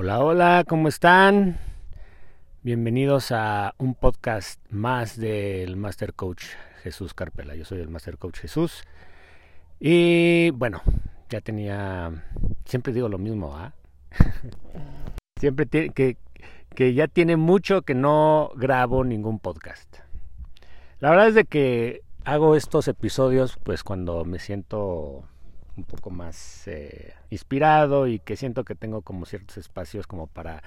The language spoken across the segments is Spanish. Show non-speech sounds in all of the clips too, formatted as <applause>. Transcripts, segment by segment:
Hola, hola, ¿cómo están? Bienvenidos a un podcast más del Master Coach Jesús Carpela. Yo soy el Master Coach Jesús. Y bueno, ya tenía, siempre digo lo mismo, ¿ah? <laughs> siempre que, que ya tiene mucho que no grabo ningún podcast. La verdad es de que hago estos episodios pues cuando me siento un poco más eh, inspirado y que siento que tengo como ciertos espacios como para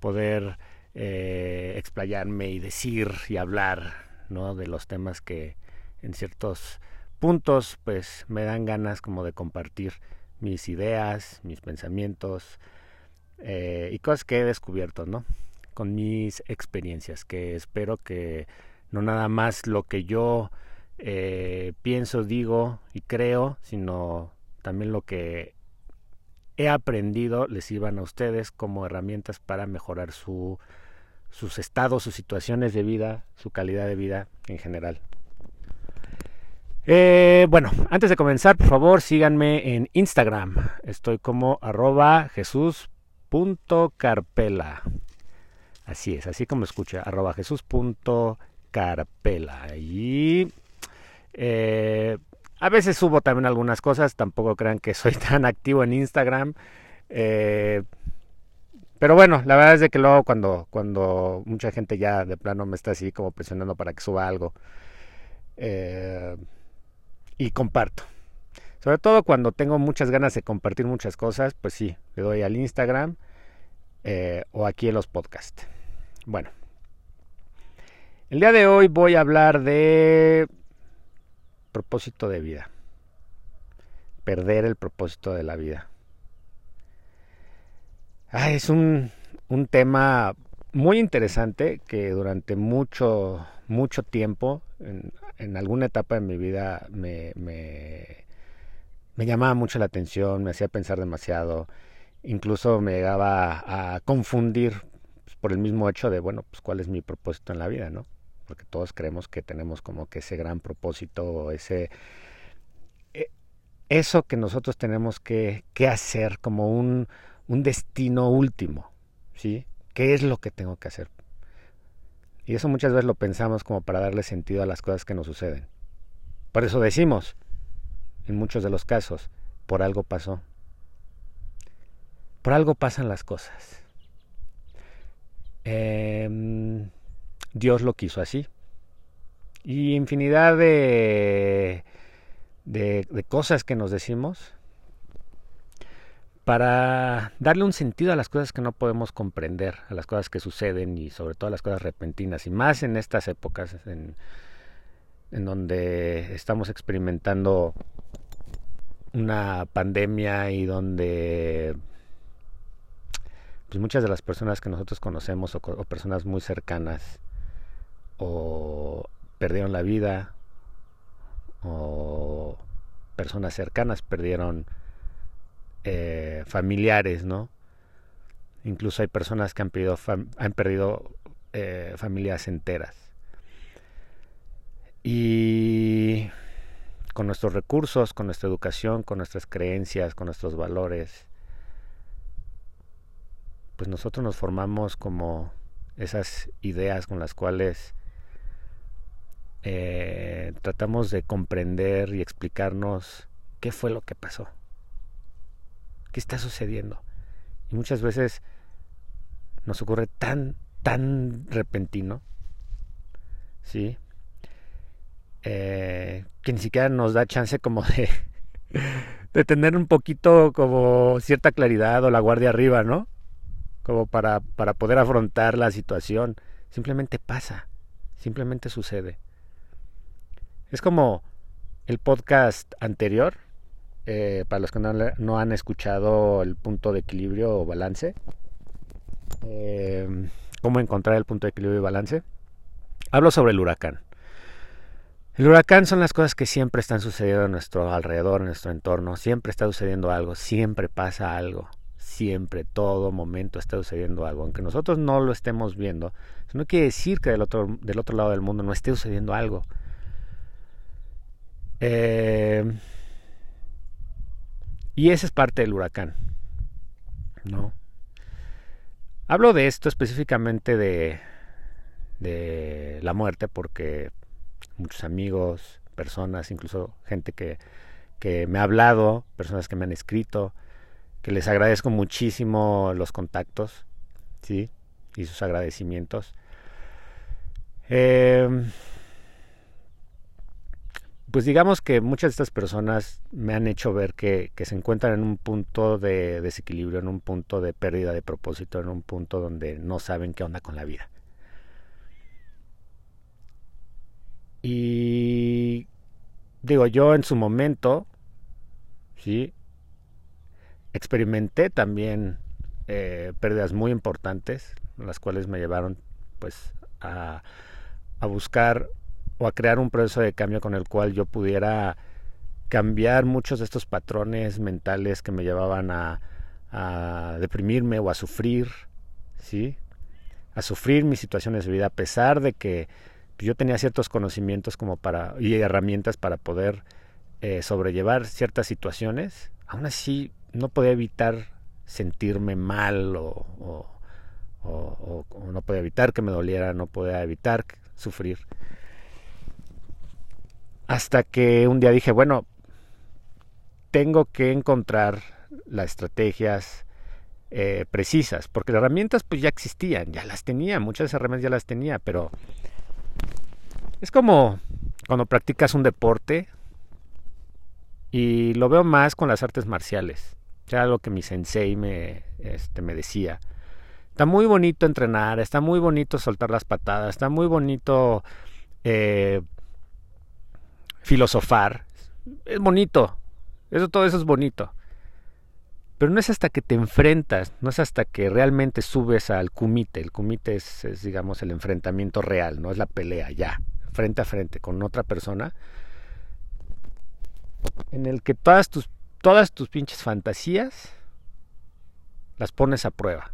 poder eh, explayarme y decir y hablar ¿no? de los temas que en ciertos puntos pues me dan ganas como de compartir mis ideas, mis pensamientos eh, y cosas que he descubierto, ¿no? Con mis experiencias, que espero que no nada más lo que yo pienso, digo y creo, sino también lo que he aprendido les sirvan a ustedes como herramientas para mejorar su, sus estados, sus situaciones de vida, su calidad de vida en general. Eh, bueno, antes de comenzar, por favor, síganme en Instagram. Estoy como arroba jesús.carpela. Así es, así como escucha, arroba jesús.carpela. Y eh, a veces subo también algunas cosas, tampoco crean que soy <laughs> tan activo en Instagram. Eh, pero bueno, la verdad es de que luego cuando, cuando mucha gente ya de plano me está así como presionando para que suba algo. Eh, y comparto. Sobre todo cuando tengo muchas ganas de compartir muchas cosas, pues sí, le doy al Instagram eh, o aquí en los podcasts. Bueno, el día de hoy voy a hablar de propósito de vida. Perder el propósito de la vida. Ah, es un, un tema muy interesante que durante mucho, mucho tiempo, en, alguna etapa de mi vida, me, me, me, llamaba mucho la atención, me hacía pensar demasiado, incluso me llegaba a confundir pues, por el mismo hecho de, bueno, pues cuál es mi propósito en la vida, ¿no? Porque todos creemos que tenemos como que ese gran propósito, ese eso que nosotros tenemos que, que hacer como un, un destino último, ¿sí? ¿Qué es lo que tengo que hacer? Y eso muchas veces lo pensamos como para darle sentido a las cosas que nos suceden. Por eso decimos, en muchos de los casos, por algo pasó. Por algo pasan las cosas. Eh, Dios lo quiso así. Y infinidad de, de, cosas que nos decimos para darle un sentido a las cosas que no podemos comprender, a las cosas que suceden y sobre todo a las cosas repentinas, y más en estas épocas en, en donde estamos experimentando una pandemia y donde pues muchas de las personas que nosotros conocemos o personas muy cercanas o perdieron la vida o personas cercanas perdieron eh, familiares, ¿no? Incluso hay personas que han perdido, han perdido eh, familias enteras. Y con nuestros recursos, con nuestra educación, con nuestras creencias, con nuestros valores, pues nosotros nos formamos como esas ideas con las cuales eh, tratamos de comprender y explicarnos qué fue lo que pasó. ¿Qué está sucediendo? Y muchas veces nos ocurre tan, tan repentino, ¿sí? Eh, que ni siquiera nos da chance como de, <laughs> de tener un poquito como cierta claridad o la guardia arriba, ¿no? Como para, para poder afrontar la situación. Simplemente pasa, simplemente sucede. Es como el podcast anterior, eh, para los que no, han escuchado el punto de equilibrio o balance, eh, cómo encontrar el punto de equilibrio y balance, hablo sobre el huracán. El huracán son las cosas que siempre están sucediendo a nuestro alrededor, en nuestro entorno, siempre está sucediendo algo, siempre pasa algo, siempre, todo momento está sucediendo algo, aunque nosotros no lo estemos viendo, eso no quiere decir que del otro, del otro lado del mundo no esté sucediendo algo. Eh, y esa es parte del huracán, ¿no? Hablo de esto específicamente de, de la muerte porque muchos amigos, personas, incluso gente que, que me ha hablado, personas que me han escrito, que les agradezco muchísimo los contactos, ¿sí? Y sus agradecimientos. Eh, pues digamos que muchas de estas personas me han hecho ver que, se encuentran en un punto de desequilibrio, en un punto de pérdida de propósito, en un punto donde no saben qué onda con la vida. Y digo, yo en su momento, sí, experimenté también eh, pérdidas muy importantes, las cuales me llevaron pues a, a buscar o a crear un proceso de cambio con el cual yo pudiera cambiar muchos de estos patrones mentales que me llevaban a, deprimirme o a sufrir, ¿sí? A sufrir mis situaciones de vida, a pesar de que yo tenía ciertos conocimientos como para y herramientas para poder eh, sobrellevar ciertas situaciones, aún así no podía evitar sentirme mal o, o no podía evitar que me doliera, no podía evitar sufrir. Hasta que un día dije, bueno, tengo que encontrar las estrategias eh, precisas, porque las herramientas pues ya existían, ya las tenía, muchas herramientas ya las tenía, pero es como cuando practicas un deporte y lo veo más con las artes marciales, ya lo que mi sensei me, este, me decía. Está muy bonito entrenar, está muy bonito soltar las patadas, está muy bonito eh, filosofar. Es bonito. Eso todo eso es bonito. Pero no es hasta que te enfrentas, no es hasta que realmente subes al kumite. El kumite es, digamos, el enfrentamiento real, no es la pelea ya, frente a frente con otra persona, en el que todas tus, todas tus pinches fantasías las pones a prueba.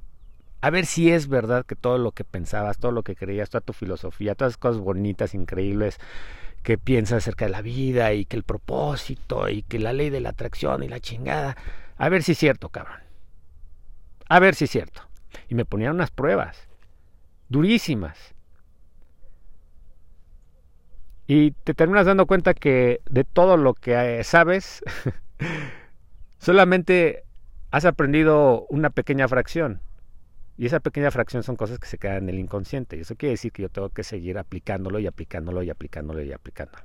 A ver si es verdad que todo lo que pensabas, todo lo que creías, toda tu filosofía, todas las cosas bonitas, increíbles, que piensa acerca de la vida y que el propósito y que la ley de la atracción y la chingada. A ver si es cierto, cabrón. A ver si es cierto. Y me ponían unas pruebas durísimas. Y te terminas dando cuenta que de todo lo que eh, sabes, <laughs> solamente has aprendido una pequeña fracción. Y esa pequeña fracción son cosas que se quedan en el inconsciente. Y eso quiere decir que yo tengo que seguir aplicándolo y aplicándolo y aplicándolo y aplicándolo.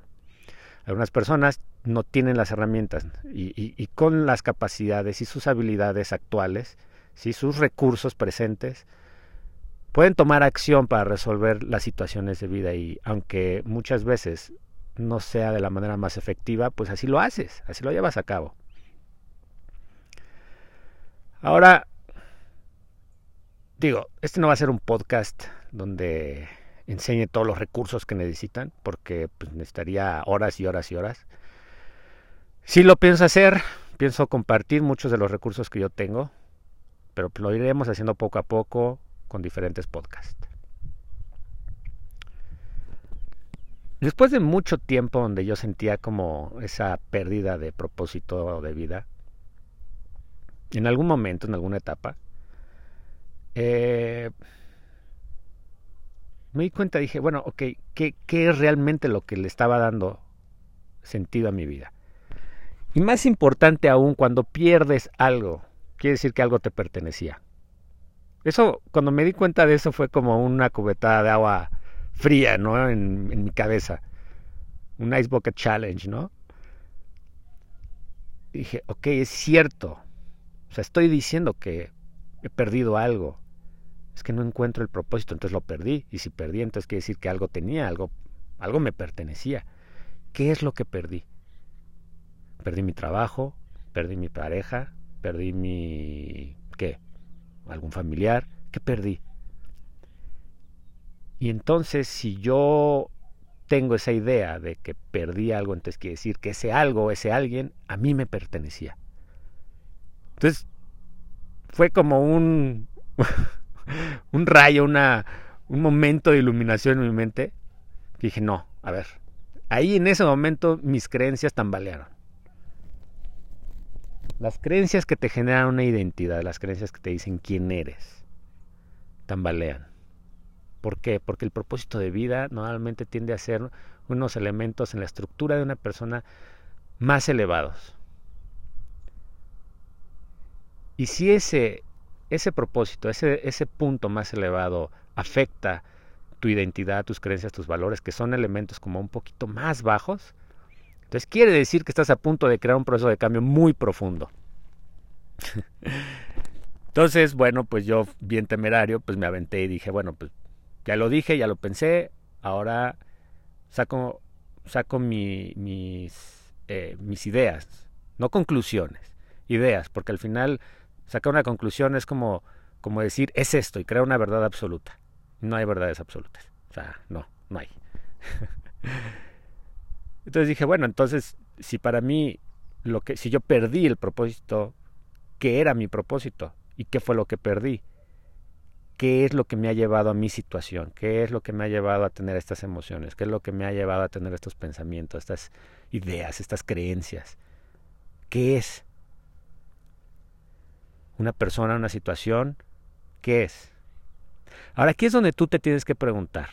Algunas personas no tienen las herramientas y, con las capacidades y sus habilidades actuales, ¿sí? sus recursos presentes, pueden tomar acción para resolver las situaciones de vida y aunque muchas veces no sea de la manera más efectiva, pues así lo haces, así lo llevas a cabo. Ahora, Digo, este no va a ser un podcast donde enseñe todos los recursos que necesitan, porque pues, necesitaría horas y horas y horas. Si lo pienso hacer, pienso compartir muchos de los recursos que yo tengo, pero lo iremos haciendo poco a poco con diferentes podcasts. Después de mucho tiempo donde yo sentía como esa pérdida de propósito de vida, en algún momento, en alguna etapa, eh, me di cuenta, dije, bueno, ok, ¿qué, ¿qué es realmente lo que le estaba dando sentido a mi vida? Y más importante aún, cuando pierdes algo, quiere decir que algo te pertenecía. Eso, cuando me di cuenta de eso, fue como una cubetada de agua fría, ¿no? En, en mi cabeza. Un Ice Bucket Challenge, ¿no? dije, ok, es cierto. O sea, estoy diciendo que he perdido algo. Es que no encuentro el propósito, entonces lo perdí. Y si perdí, entonces quiere decir que algo tenía, algo, algo me pertenecía. ¿Qué es lo que perdí? Perdí mi trabajo, perdí mi pareja, perdí mi... ¿qué? ¿Algún familiar? ¿Qué perdí? Y entonces si yo tengo esa idea de que perdí algo, entonces quiere decir que ese algo, ese alguien, a mí me pertenecía. Entonces, fue como un, <laughs> un rayo, una, un momento de iluminación en mi mente. dije, no, a ver. Ahí en ese momento mis creencias tambalearon. Las creencias que te generan una identidad, las creencias que te dicen quién eres. tambalean. ¿Por qué? Porque el propósito de vida normalmente tiende a ser unos elementos en la estructura de una persona más elevados. Y si ese, ese propósito, ese, ese punto más elevado afecta tu identidad, tus creencias, tus valores, que son elementos como un poquito más bajos, entonces quiere decir que estás a punto de crear un proceso de cambio muy profundo. <laughs> Entonces, bueno, pues yo bien temerario, pues me aventé y dije, bueno, pues ya lo dije, ya lo pensé, ahora saco, saco mis, eh, mis ideas, no conclusiones, ideas, porque al final sacar una conclusión es como, como decir, es esto y crear una verdad absoluta. No hay verdades absolutas. O sea, no, no hay. <laughs> entonces dije, bueno, entonces, si para mí, lo que, si yo perdí el propósito, ¿qué era mi propósito? ¿Y qué fue lo que perdí? ¿Qué es lo que me ha llevado a mi situación? ¿Qué es lo que me ha llevado a tener estas emociones? ¿Qué es lo que me ha llevado a tener estos pensamientos, estas ideas, estas creencias? ¿Qué es? Una persona, una situación, ¿qué es? Ahora aquí es donde tú te tienes que preguntar.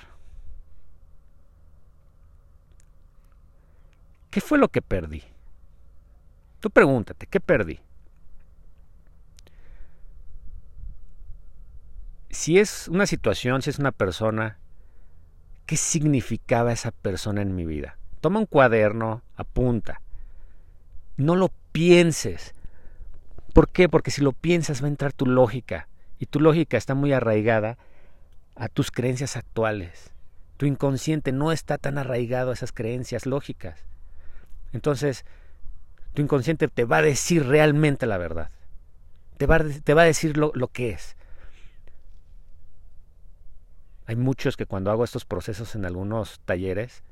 ¿Qué fue lo que perdí? Tú pregúntate, ¿qué perdí? Si es una situación, si es una persona, ¿qué significaba esa persona en mi vida? Toma un cuaderno, apunta. No lo pienses. ¿Por qué? Porque si lo piensas va a entrar tu lógica. Y tu lógica está muy arraigada a tus creencias actuales. Tu inconsciente no está tan arraigado a esas creencias lógicas. Entonces, tu inconsciente te va a decir realmente la verdad. Te va, a decir lo que es. Hay muchos que cuando hago estos procesos en algunos talleres,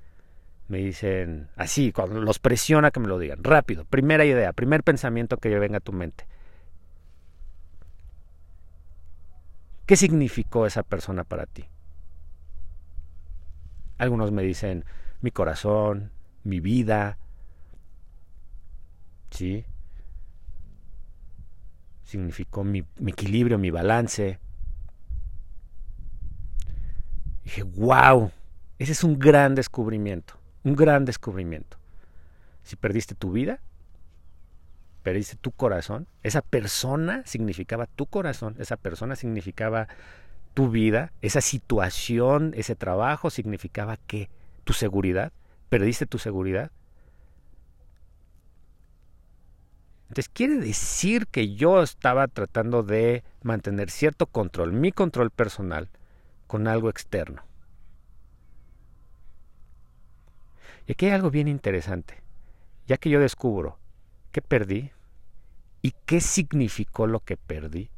me dicen así, cuando los presiona que me lo digan, rápido, primera idea, primer pensamiento que venga a tu mente. ¿Qué significó esa persona para ti? Algunos me dicen mi corazón, mi vida, ¿sí? Significó mi, mi equilibrio, mi balance. dije, wow, ese es un gran descubrimiento, un gran descubrimiento. Si perdiste tu vida, perdiste tu corazón, esa persona significaba tu corazón, esa persona significaba tu vida, esa situación, ese trabajo significaba que tu seguridad, perdiste tu seguridad. Entonces quiere decir que yo estaba tratando de mantener cierto control, mi control personal, con algo externo. Y aquí hay algo bien interesante. Ya que yo descubro que perdí, ¿Y qué significó lo que perdí?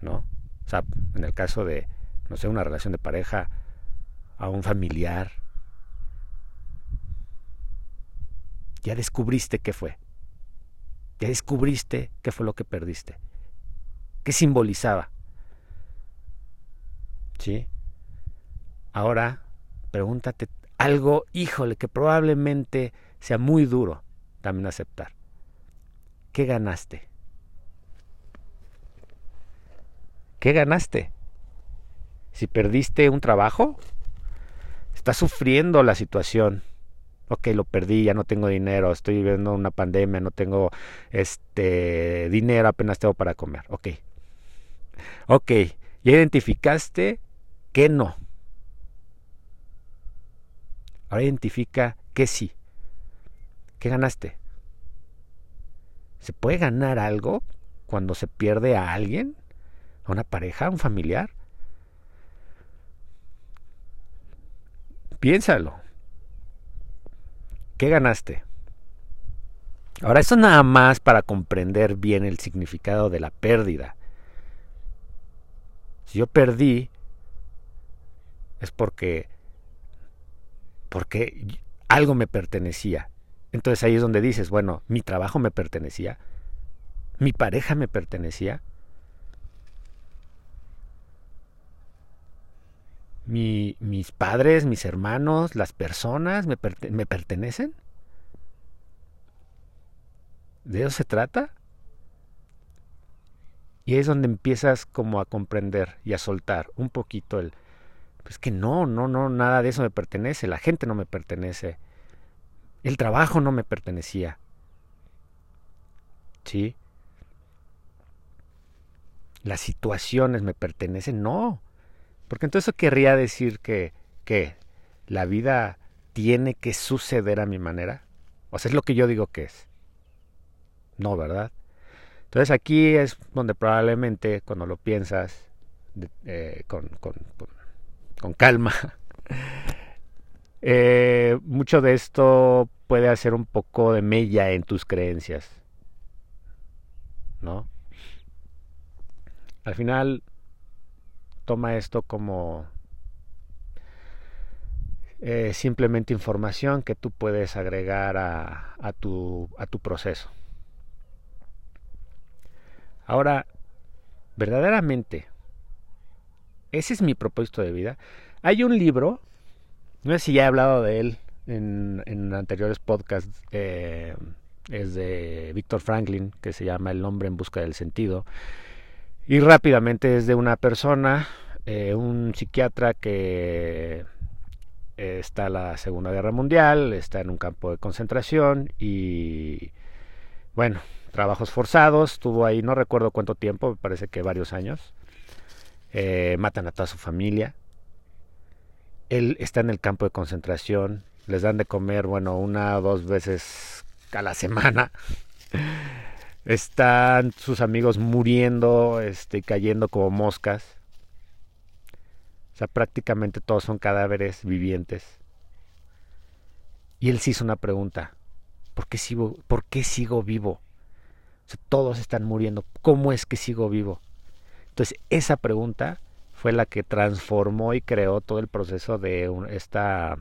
¿No? O sea, en el caso de, no sé, una relación de pareja a un familiar, ya descubriste qué fue. Ya descubriste qué fue lo que perdiste. ¿Qué simbolizaba? ¿Sí? Ahora, pregúntate algo, híjole, que probablemente sea muy duro también aceptar. ¿qué ganaste? ¿Qué ganaste? Si perdiste un trabajo, estás sufriendo la situación. Ok, lo perdí, ya no tengo dinero, estoy viviendo una pandemia, no tengo este dinero, apenas tengo para comer. Ok. Ok, ya identificaste que no. Ahora identifica que sí. ¿Qué ganaste? ¿Se puede ganar algo cuando se pierde a alguien? ¿A una pareja? ¿A un familiar? Piénsalo. ¿Qué ganaste? Ahora, eso nada más para comprender bien el significado de la pérdida. Si yo perdí, es porque, porque algo me pertenecía. Entonces ahí es donde dices, bueno, mi trabajo me pertenecía, mi pareja me pertenecía, mi, mis padres, mis hermanos, las personas me, me pertenecen. ¿De eso se trata? Y es donde empiezas como a comprender y a soltar un poquito el, pues que no, no, no, nada de eso me pertenece, la gente no me pertenece, el trabajo no me pertenecía. ¿Sí? Las situaciones me pertenecen, no. Porque entonces querría decir que, que la vida tiene que suceder a mi manera. O sea, es lo que yo digo que es. No, ¿verdad? Entonces aquí es donde probablemente cuando lo piensas eh, con, con, calma, <laughs> eh, mucho de esto puede hacer un poco de mella en tus creencias. ¿No? Al final, toma esto como eh, simplemente información que tú puedes agregar a tu proceso. Ahora, verdaderamente, ese es mi propósito de vida. Hay un libro, no sé si ya he hablado de él en, anteriores podcasts, eh, es de Víctor Franklin, que se llama El hombre en busca del sentido. Y rápidamente es de una persona, eh, un psiquiatra que está en la Segunda Guerra Mundial, está en un campo de concentración y bueno, trabajos forzados, estuvo ahí no recuerdo cuánto tiempo, me parece que varios años. Eh, matan a toda su familia. Él está en el campo de concentración, les dan de comer, bueno, una o dos veces a la <laughs> semana. Están sus amigos muriendo, este, cayendo como moscas sea, prácticamente todos son cadáveres vivientes. Y él se hizo una pregunta. ¿Por qué sigo, por qué sigo vivo? todos están muriendo. ¿Cómo es que sigo vivo? Entonces, esa pregunta fue la que transformó y creó todo el proceso de esta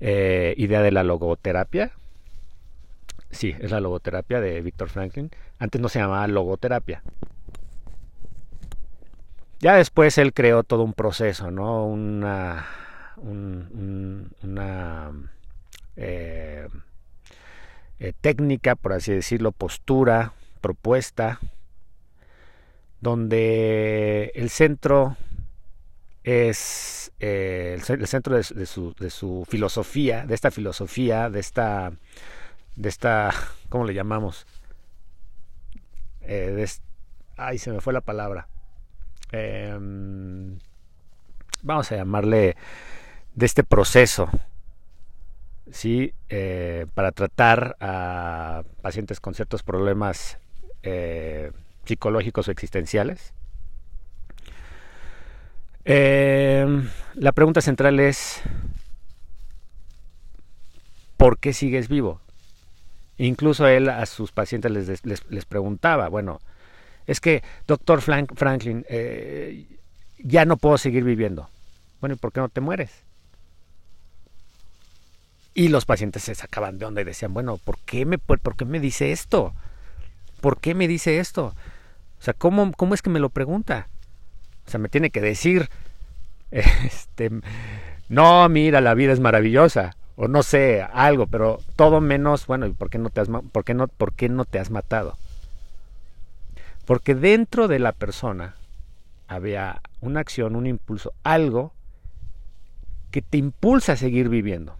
eh, idea de la logoterapia. Sí, es la logoterapia de Víctor Franklin. Antes no se llamaba logoterapia, ya después él creó todo un proceso, ¿no? Una, eh, eh, técnica, por así decirlo, postura, propuesta, donde el centro es eh, el, centro de, su, filosofía, de esta filosofía, de esta, de esta, <laughs> ¿cómo le llamamos? de, ay, se me fue la palabra Em, vamos a llamarle, de este proceso, ¿sí? Eh, para tratar a pacientes con ciertos problemas eh, psicológicos o existenciales. Em, la pregunta central es, ¿por qué sigues vivo? Incluso él a sus pacientes les, les, preguntaba, bueno, es que, doctor Franklin, eh, ya no puedo seguir viviendo. Bueno, ¿y por qué no te mueres? Y los pacientes se sacaban de onda y decían, bueno, ¿por qué me, por, qué me dice esto? ¿Por qué me dice esto? O sea, ¿cómo, ¿cómo es que me lo pregunta? O sea, me tiene que decir, <laughs> este, no, mira, la vida es maravillosa, o no sé, algo, pero todo menos, bueno, ¿y por qué no te has, por qué no, por qué no te has matado? Porque dentro de la persona había una acción, un impulso, algo que te impulsa a seguir viviendo.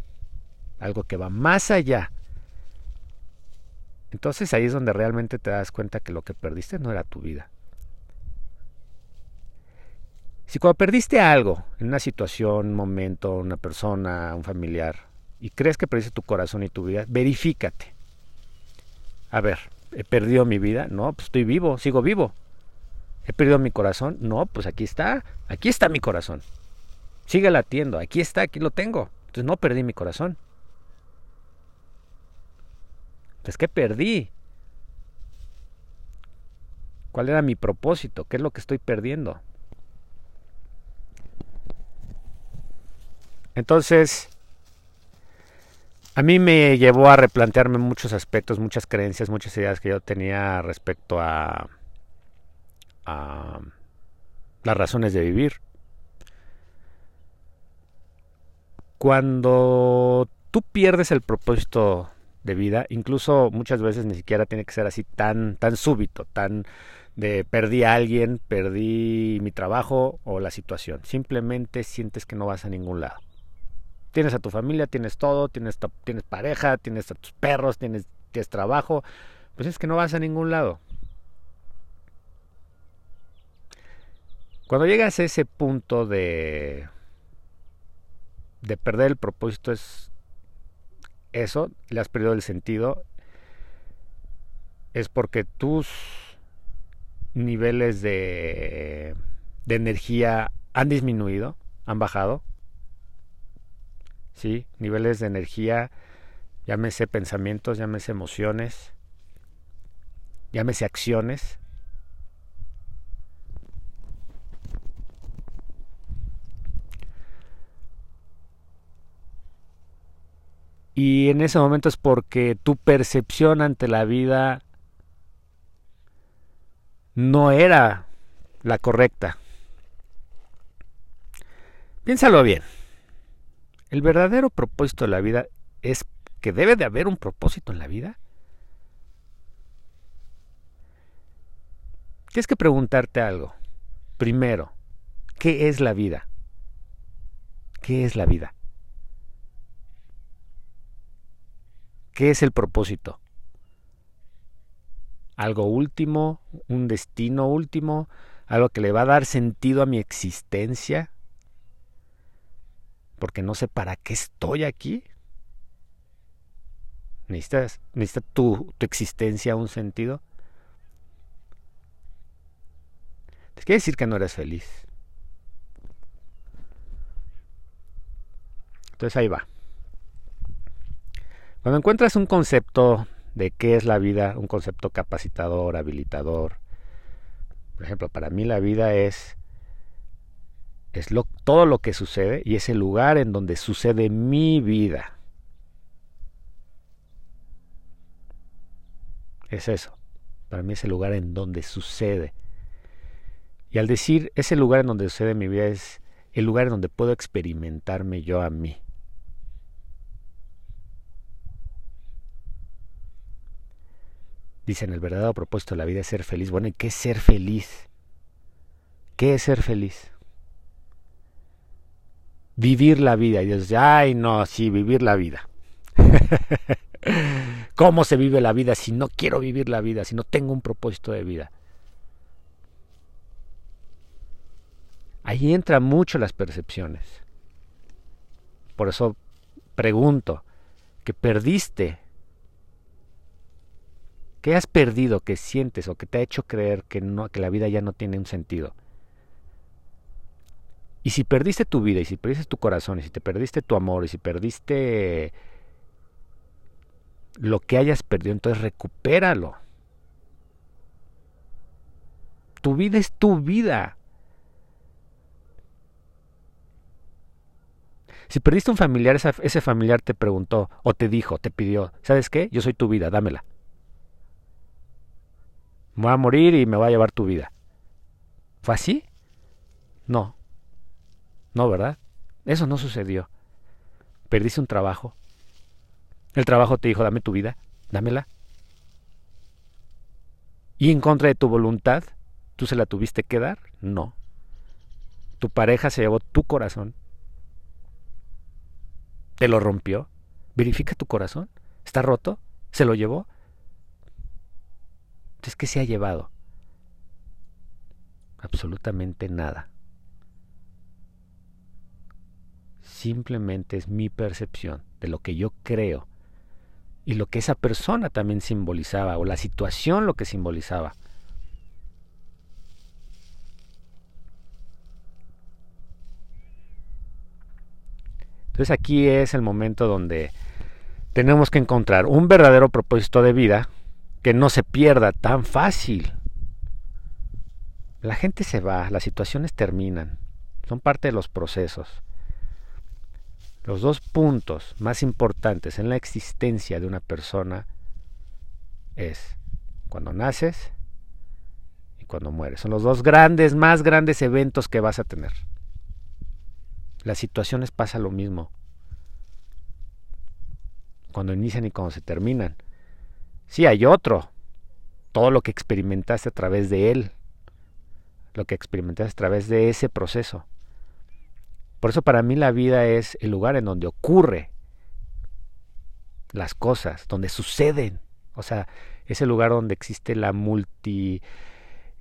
Algo que va más allá. Entonces ahí es donde realmente te das cuenta que lo que perdiste no era tu vida. Si cuando perdiste algo, en una situación, un momento, una persona, un familiar, y crees que perdiste tu corazón y tu vida, verifícate. A ver, ¿He perdido mi vida? No, pues estoy vivo, sigo vivo. ¿He perdido mi corazón? No, pues aquí está, aquí está mi corazón. Sigue latiendo, aquí está, aquí lo tengo. Entonces no perdí mi corazón. ¿Qué perdí? ¿Cuál era mi propósito? ¿Qué es lo que estoy perdiendo? Entonces, a mí me llevó a replantearme muchos aspectos, muchas creencias, muchas ideas que yo tenía respecto a, las razones de vivir. Cuando tú pierdes el propósito de vida, incluso muchas veces ni siquiera tiene que ser así tan, tan súbito, tan, de perdí a alguien, perdí mi trabajo o la situación. Simplemente sientes que no vas a ningún lado. Tienes a tu familia, tienes todo, tienes, tienes pareja, tienes a tus perros, tienes, tienes trabajo. Pues es que no vas a ningún lado. Cuando llegas a ese punto de, de perder el propósito es eso, le has perdido el sentido, es porque tus niveles de, de energía han disminuido, han bajado. ¿Sí? Niveles de energía, llámese pensamientos, llámese emociones, llámese acciones, Y en ese momento es porque tu percepción ante la vida no era la correcta. Piénsalo bien. El verdadero propósito de la vida es que debe de haber un propósito en la vida. Tienes que preguntarte algo. Primero, ¿qué es la vida? ¿Qué es la vida? ¿Qué es el propósito? ¿Algo último? ¿Un destino último? ¿Algo que le va a dar sentido a mi existencia? Porque no sé para qué estoy aquí. ¿Necesitas, necesita tu, tu existencia un sentido? Te quiere decir que no eres feliz. Entonces ahí va. Cuando encuentras un concepto de qué es la vida, un concepto capacitador, habilitador, por ejemplo, para mí la vida es, es lo, todo lo que sucede y es el lugar en donde sucede mi vida. Es eso. Para mí es el lugar en donde sucede. Y al decir ese lugar en donde sucede mi vida es el lugar en donde puedo experimentarme yo a mí. Dicen, el verdadero propósito de la vida es ser feliz. Bueno, ¿y qué es ser feliz? ¿Qué es ser feliz? Vivir la vida. Y Dios ay, no, sí, vivir la vida. <laughs> ¿Cómo se vive la vida si no quiero vivir la vida, si no tengo un propósito de vida? Ahí entran mucho las percepciones. Por eso pregunto, ¿que perdiste ¿Qué has perdido, que sientes o que te ha hecho creer que, no, que la vida ya no tiene un sentido? Y si perdiste tu vida, y si perdiste tu corazón, y si te perdiste tu amor, y si perdiste lo que hayas perdido, entonces recupéralo. Tu vida es tu vida. Si perdiste un familiar, ese familiar te preguntó o te dijo, te pidió, ¿sabes qué? Yo soy tu vida, dámela. Me voy a morir y me va a llevar tu vida. ¿Fue así? No. No, ¿verdad? Eso no sucedió. Perdiste un trabajo. El trabajo te dijo, dame tu vida, dámela. Y en contra de tu voluntad, ¿tú se la tuviste que dar? No. Tu pareja se llevó tu corazón. Te lo rompió. Verifica tu corazón. ¿Está roto? ¿Se lo llevó? Entonces, ¿qué se ha llevado? Absolutamente nada. Simplemente es mi percepción de lo que yo creo y lo que esa persona también simbolizaba o la situación lo que simbolizaba. Entonces aquí es el momento donde tenemos que encontrar un verdadero propósito de vida que no se pierda tan fácil. La gente se va, las situaciones terminan, son parte de los procesos. Los dos puntos más importantes en la existencia de una persona es cuando naces y cuando mueres. Son los dos grandes, más grandes eventos que vas a tener. Las situaciones pasa lo mismo. Cuando inician y cuando se terminan. Sí, hay otro. todo lo que experimentaste a través de él, lo que experimentaste a través de ese proceso. Por eso para mí la vida es el lugar en donde ocurre las cosas, donde suceden. O sea, es el lugar donde existe la multi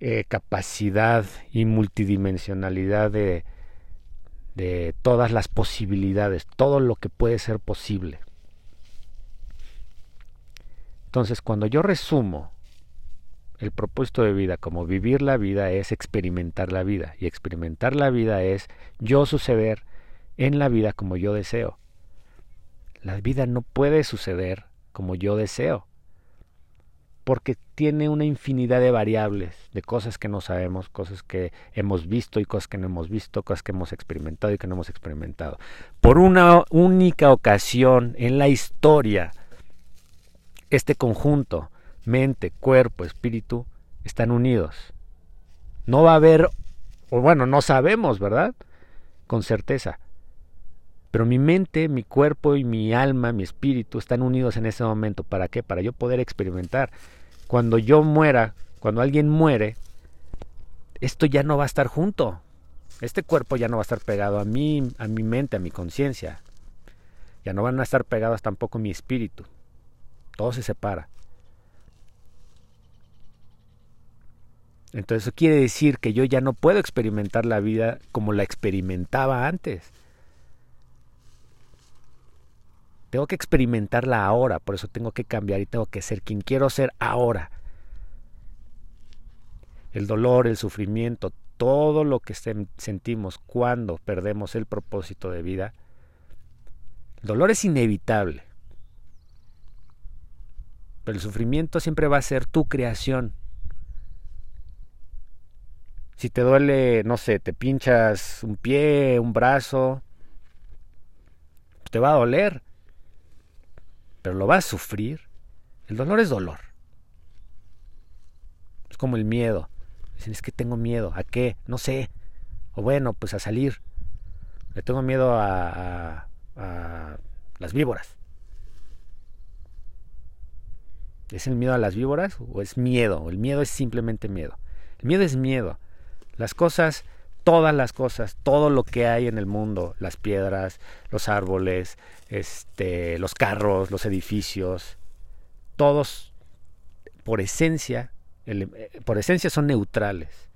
eh, capacidad y multidimensionalidad de, de todas las posibilidades, todo lo que puede ser posible. Entonces, cuando yo resumo el propósito de vida como vivir la vida es experimentar la vida y experimentar la vida es yo suceder en la vida como yo deseo. La vida no puede suceder como yo deseo porque tiene una infinidad de variables, de cosas que no sabemos, cosas que hemos visto y cosas que no hemos visto, cosas que hemos experimentado y que no hemos experimentado. Por una única ocasión en la historia, este conjunto, mente, cuerpo, espíritu, están unidos. No va a haber, o bueno, no sabemos, ¿verdad? Con certeza. Pero mi mente, mi cuerpo y mi alma, mi espíritu están unidos en ese momento. ¿Para qué? Para yo poder experimentar. Cuando yo muera, cuando alguien muere, esto ya no va a estar junto. Este cuerpo ya no va a estar pegado a mí, a mi mente, a mi conciencia. Ya no van a estar pegados tampoco mi espíritu. Todo se separa. Entonces eso quiere decir que yo ya no puedo experimentar la vida como la experimentaba antes. Tengo que experimentarla ahora, por eso tengo que cambiar y tengo que ser quien quiero ser ahora. El dolor, el sufrimiento, todo lo que sentimos cuando perdemos el propósito de vida, el dolor es inevitable. Pero el sufrimiento siempre va a ser tu creación. Si te duele, no sé, te pinchas un pie, un brazo, te va a doler pero lo vas a sufrir. El dolor es dolor. Es como el miedo. Dicen, es que tengo miedo. ¿A qué? No sé. O bueno, pues a salir. Le tengo miedo a, a las víboras. ¿Es el miedo a las víboras o es miedo? El miedo es simplemente miedo. El miedo es miedo. Las cosas todas las cosas, todo lo que hay en el mundo, las piedras, los árboles, este, los carros, los edificios, todos por esencia, eh, por esencia son neutrales.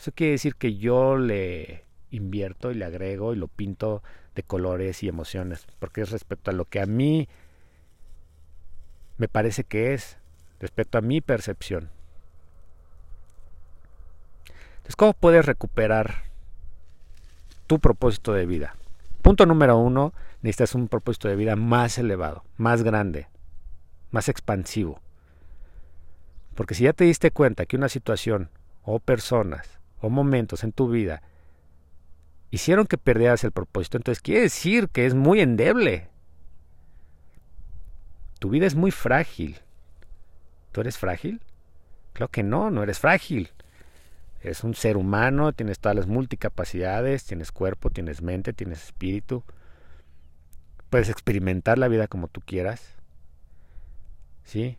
Eso quiere decir que yo le invierto y le agrego y lo pinto de colores y emociones, porque es respecto a lo que a mí me parece que es, respecto a mi percepción. Entonces, ¿cómo puedes recuperar tu propósito de vida? Punto número uno, necesitas un propósito de vida más elevado, más grande, más expansivo. Porque si ya te diste cuenta que una situación o personas o momentos en tu vida hicieron que perdieras el propósito, entonces quiere decir que es muy endeble. Tu vida es muy frágil. ¿Tú eres frágil? Claro que no, no eres frágil. Es un ser humano, tienes todas las multicapacidades, tienes cuerpo, tienes mente, tienes espíritu. Puedes experimentar la vida como tú quieras. ¿Sí?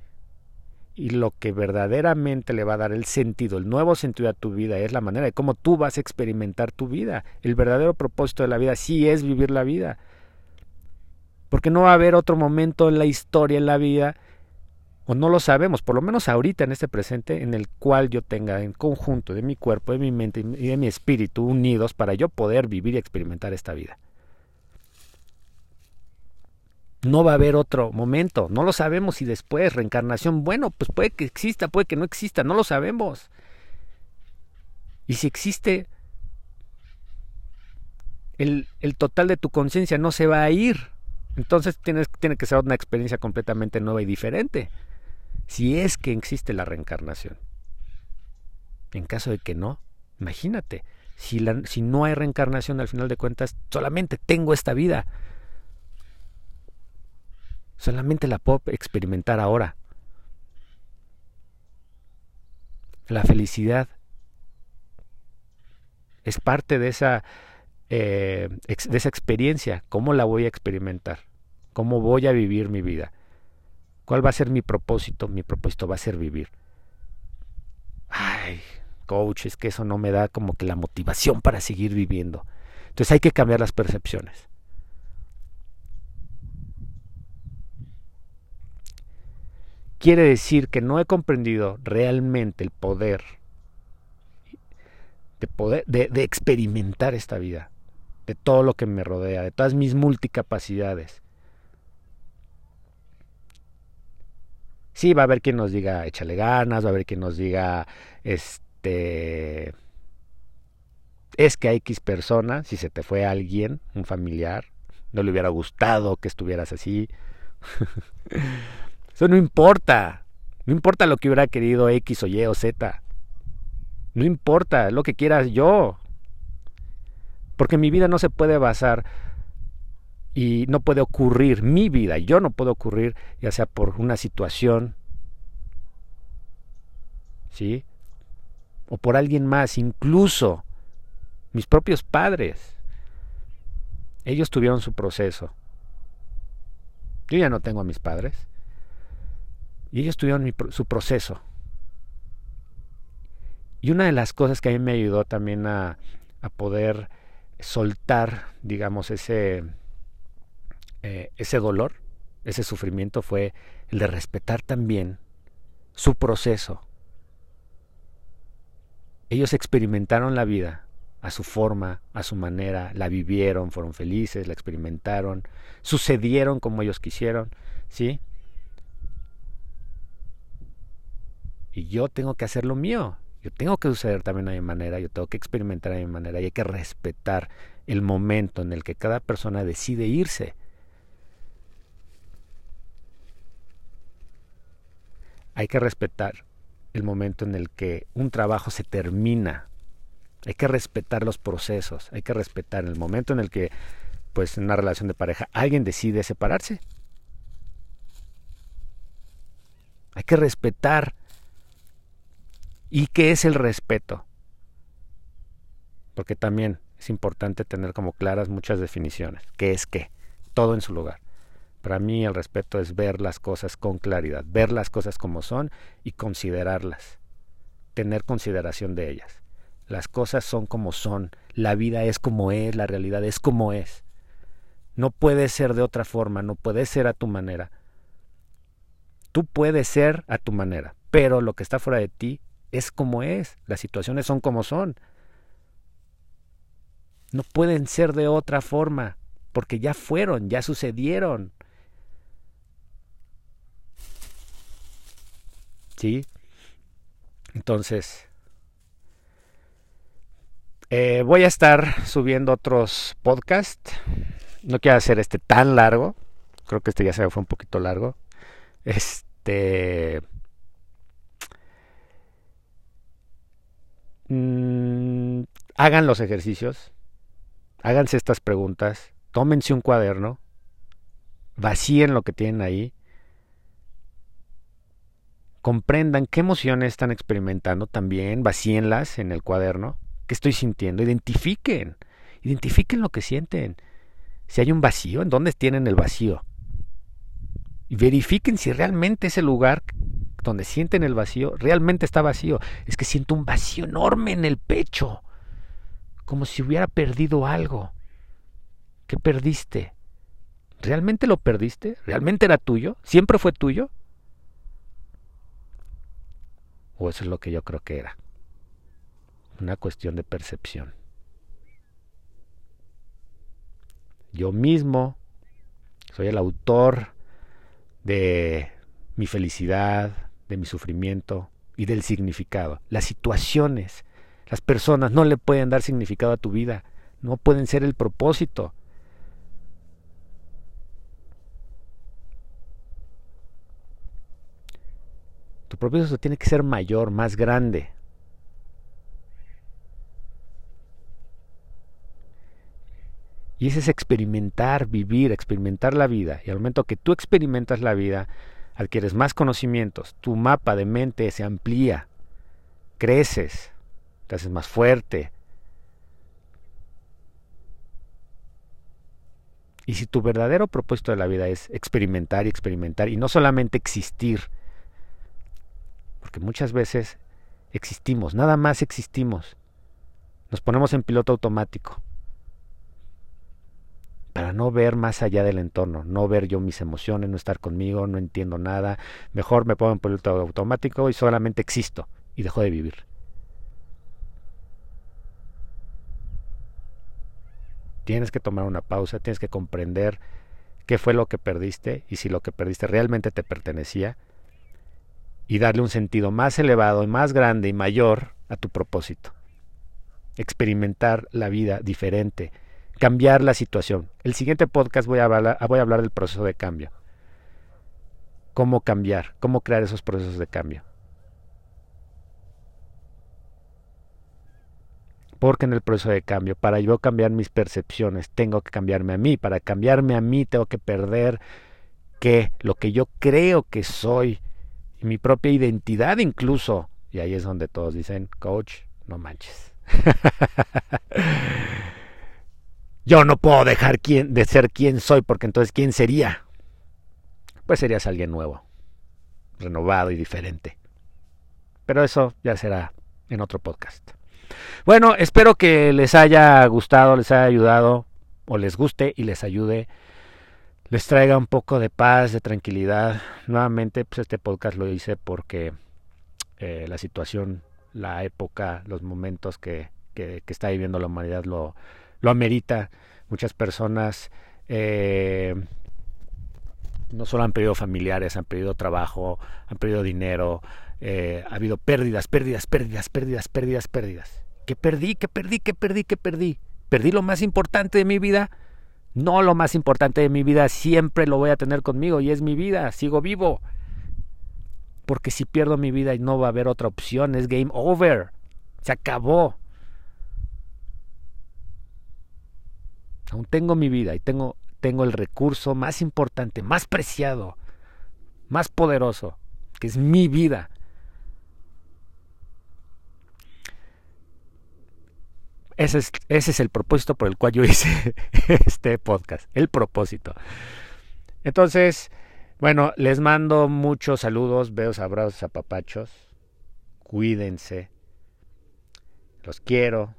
Y lo que verdaderamente le va a dar el sentido, el nuevo sentido a tu vida es la manera de cómo tú vas a experimentar tu vida. El verdadero propósito de la vida sí es vivir la vida. Porque no va a haber otro momento en la historia, en la vida, o no lo sabemos, por lo menos ahorita en este presente, en el cual yo tenga en conjunto de mi cuerpo, de mi mente y de mi espíritu unidos para yo poder vivir y experimentar esta vida. No va a haber otro momento, no lo sabemos si después reencarnación, bueno, pues puede que exista, puede que no exista, no lo sabemos. Y si existe, el, el total de tu conciencia no se va a ir. Entonces tienes, tiene que ser una experiencia completamente nueva y diferente si es que existe la reencarnación. En caso de que no, imagínate, si, si no hay reencarnación al final de cuentas, solamente tengo esta vida. Solamente la puedo experimentar ahora. La felicidad es parte de esa, eh, de esa experiencia. ¿Cómo la voy a experimentar? ¿Cómo voy a vivir mi vida? ¿Cuál va a ser mi propósito? Mi propósito va a ser vivir. Ay, coach, es que eso no me da como que la motivación para seguir viviendo. Entonces hay que cambiar las percepciones. Quiere decir que no he comprendido realmente el poder de poder de, de experimentar esta vida, de todo lo que me rodea, de todas mis multicapacidades. Sí, va a haber quien nos diga échale ganas, va a haber quien nos diga este es que a X persona, si se te fue alguien, un familiar, no le hubiera gustado que estuvieras así. <laughs> Eso no importa. No importa lo que hubiera querido X o Y o Z. No importa lo que quieras yo. Porque mi vida no se puede basar y no puede ocurrir mi vida. Yo no puedo ocurrir ya sea por una situación, ¿sí? O por alguien más, incluso mis propios padres. Ellos tuvieron su proceso. Yo ya no tengo a mis padres. Y ellos tuvieron su proceso. Y una de las cosas que a mí me ayudó también a, poder soltar, digamos, ese, eh, ese dolor, ese sufrimiento fue el de respetar también su proceso. Ellos experimentaron la vida a su forma, a su manera, la vivieron, fueron felices, la experimentaron, sucedieron como ellos quisieron, ¿sí? Y yo tengo que hacer lo mío, yo tengo que suceder también a mi manera, yo tengo que experimentar a mi manera y hay que respetar el momento en el que cada persona decide irse. Hay que respetar el momento en el que un trabajo se termina hay que respetar los procesos, hay que respetar el momento en el que, pues, en una relación de pareja, alguien decide separarse. Hay que respetar. ¿Y qué es el respeto? Porque también es importante tener como claras muchas definiciones. ¿Qué es qué? Todo en su lugar. Para mí el respeto es ver las cosas con claridad, ver las cosas como son y considerarlas, tener consideración de ellas. Las cosas son como son, la vida es como es, la realidad es como es. No puede ser de otra forma, no puede ser a tu manera. Tú puedes ser a tu manera, pero lo que está fuera de ti es como es, las situaciones son como son. No pueden ser de otra forma, porque ya fueron, ya sucedieron. ¿Sí? Entonces, eh, voy a estar subiendo otros podcasts. No quiero hacer este tan largo. Creo que este ya se fue un poquito largo. Este. Mm, hagan los ejercicios. Háganse estas preguntas. Tómense un cuaderno. Vacíen lo que tienen ahí. Comprendan qué emociones están experimentando también. Vacíenlas en el cuaderno qué estoy sintiendo, identifiquen, identifiquen lo que sienten. Si hay un vacío, ¿en dónde tienen el vacío? Y verifiquen si realmente ese lugar donde sienten el vacío realmente está vacío. Es que siento un vacío enorme en el pecho, como si hubiera perdido algo. ¿Qué perdiste? ¿Realmente lo perdiste? ¿Realmente era tuyo? ¿Siempre fue tuyo? ¿O eso es lo que yo creo que era? una cuestión de percepción. Yo mismo soy el autor de mi felicidad, de mi sufrimiento y del significado. Las situaciones, las personas no le pueden dar significado a tu vida, no pueden ser el propósito. Tu propósito tiene que ser mayor, más grande. Y ese es experimentar, vivir, experimentar la vida. Y al momento que tú experimentas la vida, adquieres más conocimientos, tu mapa de mente se amplía, creces, te haces más fuerte. Y si tu verdadero propósito de la vida es experimentar y experimentar y no solamente existir, porque muchas veces existimos, nada más existimos, nos ponemos en piloto automático para no ver más allá del entorno, no ver yo mis emociones, no estar conmigo, no entiendo nada, mejor me pongo en piloto automático y solamente existo y dejo de vivir. Tienes que tomar una pausa, tienes que comprender qué fue lo que perdiste y si lo que perdiste realmente te pertenecía y darle un sentido más elevado y más grande y mayor a tu propósito. Experimentar la vida diferente, cambiar la situación. El siguiente podcast voy a hablar, voy a hablar del proceso de cambio. Cómo cambiar, cómo crear esos procesos de cambio. Porque en el proceso de cambio, para yo cambiar mis percepciones, tengo que cambiarme a mí. Para cambiarme a mí, tengo que perder que lo que yo creo que soy, y mi propia identidad incluso. Y ahí es donde todos dicen, coach, no manches. <laughs> yo no puedo dejar de ser quien soy, porque entonces ¿quién sería? Pues serías alguien nuevo, renovado y diferente. Pero eso ya será en otro podcast. Bueno, espero que les haya gustado, les haya ayudado o les guste y les ayude, les traiga un poco de paz, de tranquilidad. Nuevamente, pues este podcast lo hice porque eh, la situación, la época, los momentos que, que, está viviendo la humanidad lo, lo amerita. Muchas personas eh, no solo han perdido familiares, han perdido trabajo, han perdido dinero, eh, ha habido pérdidas, pérdidas, pérdidas, pérdidas, pérdidas, pérdidas. ¿Qué perdí? ¿Qué perdí? ¿Qué perdí? ¿Qué perdí? ¿Perdí lo más importante de mi vida? No lo más importante de mi vida, siempre lo voy a tener conmigo y es mi vida, sigo vivo. Porque si pierdo mi vida y no va a haber otra opción, es game over. Se acabó. Aún tengo mi vida y tengo, tengo el recurso más importante, más preciado, más poderoso, que es mi vida. Ese es, ese es el propósito por el cual yo hice <laughs> este podcast, el propósito. Entonces, bueno, les mando muchos saludos, besos, abrazos, apapachos. Cuídense. Los quiero.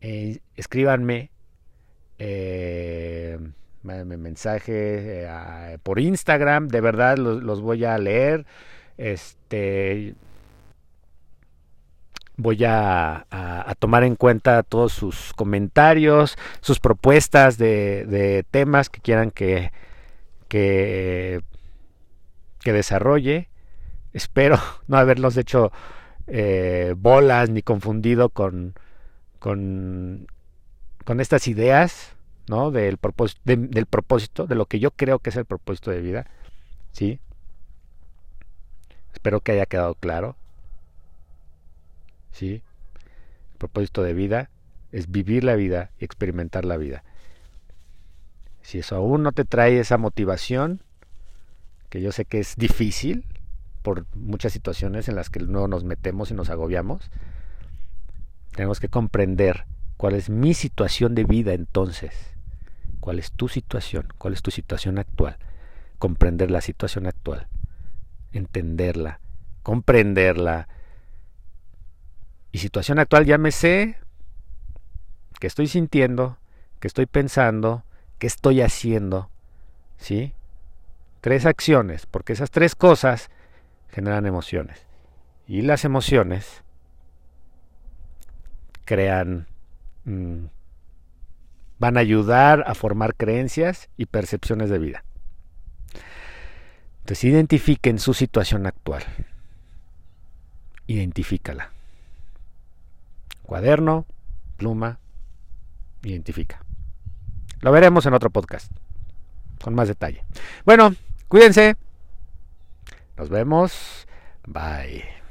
Eh, escríbanme eh, mensaje eh, por Instagram, de verdad los, voy a leer. Este voy a, tomar en cuenta todos sus comentarios, sus propuestas de, temas que quieran que, que, desarrolle. Espero <laughs> no haberlos hecho eh, bolas ni confundido con, con, con estas ideas ¿no? del, propósito, del propósito, de lo que yo creo que es el propósito de vida. ¿sí? Espero que haya quedado claro. ¿sí? El propósito de vida es vivir la vida y experimentar la vida. Si eso aún no te trae esa motivación, que yo sé que es difícil por muchas situaciones en las que no nos metemos y nos agobiamos, tenemos que comprender cuál es mi situación de vida entonces, cuál es tu situación, cuál es tu situación actual, comprender la situación actual, entenderla, comprenderla, y situación actual llámese que estoy sintiendo, que estoy pensando, que estoy haciendo, ¿sí? Tres acciones, porque esas tres cosas generan emociones. Y las emociones crean, mm, van a ayudar a formar creencias y percepciones de vida. Entonces identifiquen su situación actual. Identifícala. Cuaderno, pluma, identifica. Lo veremos en otro podcast, con más detalle. Bueno, cuídense. Nos vemos. Bye.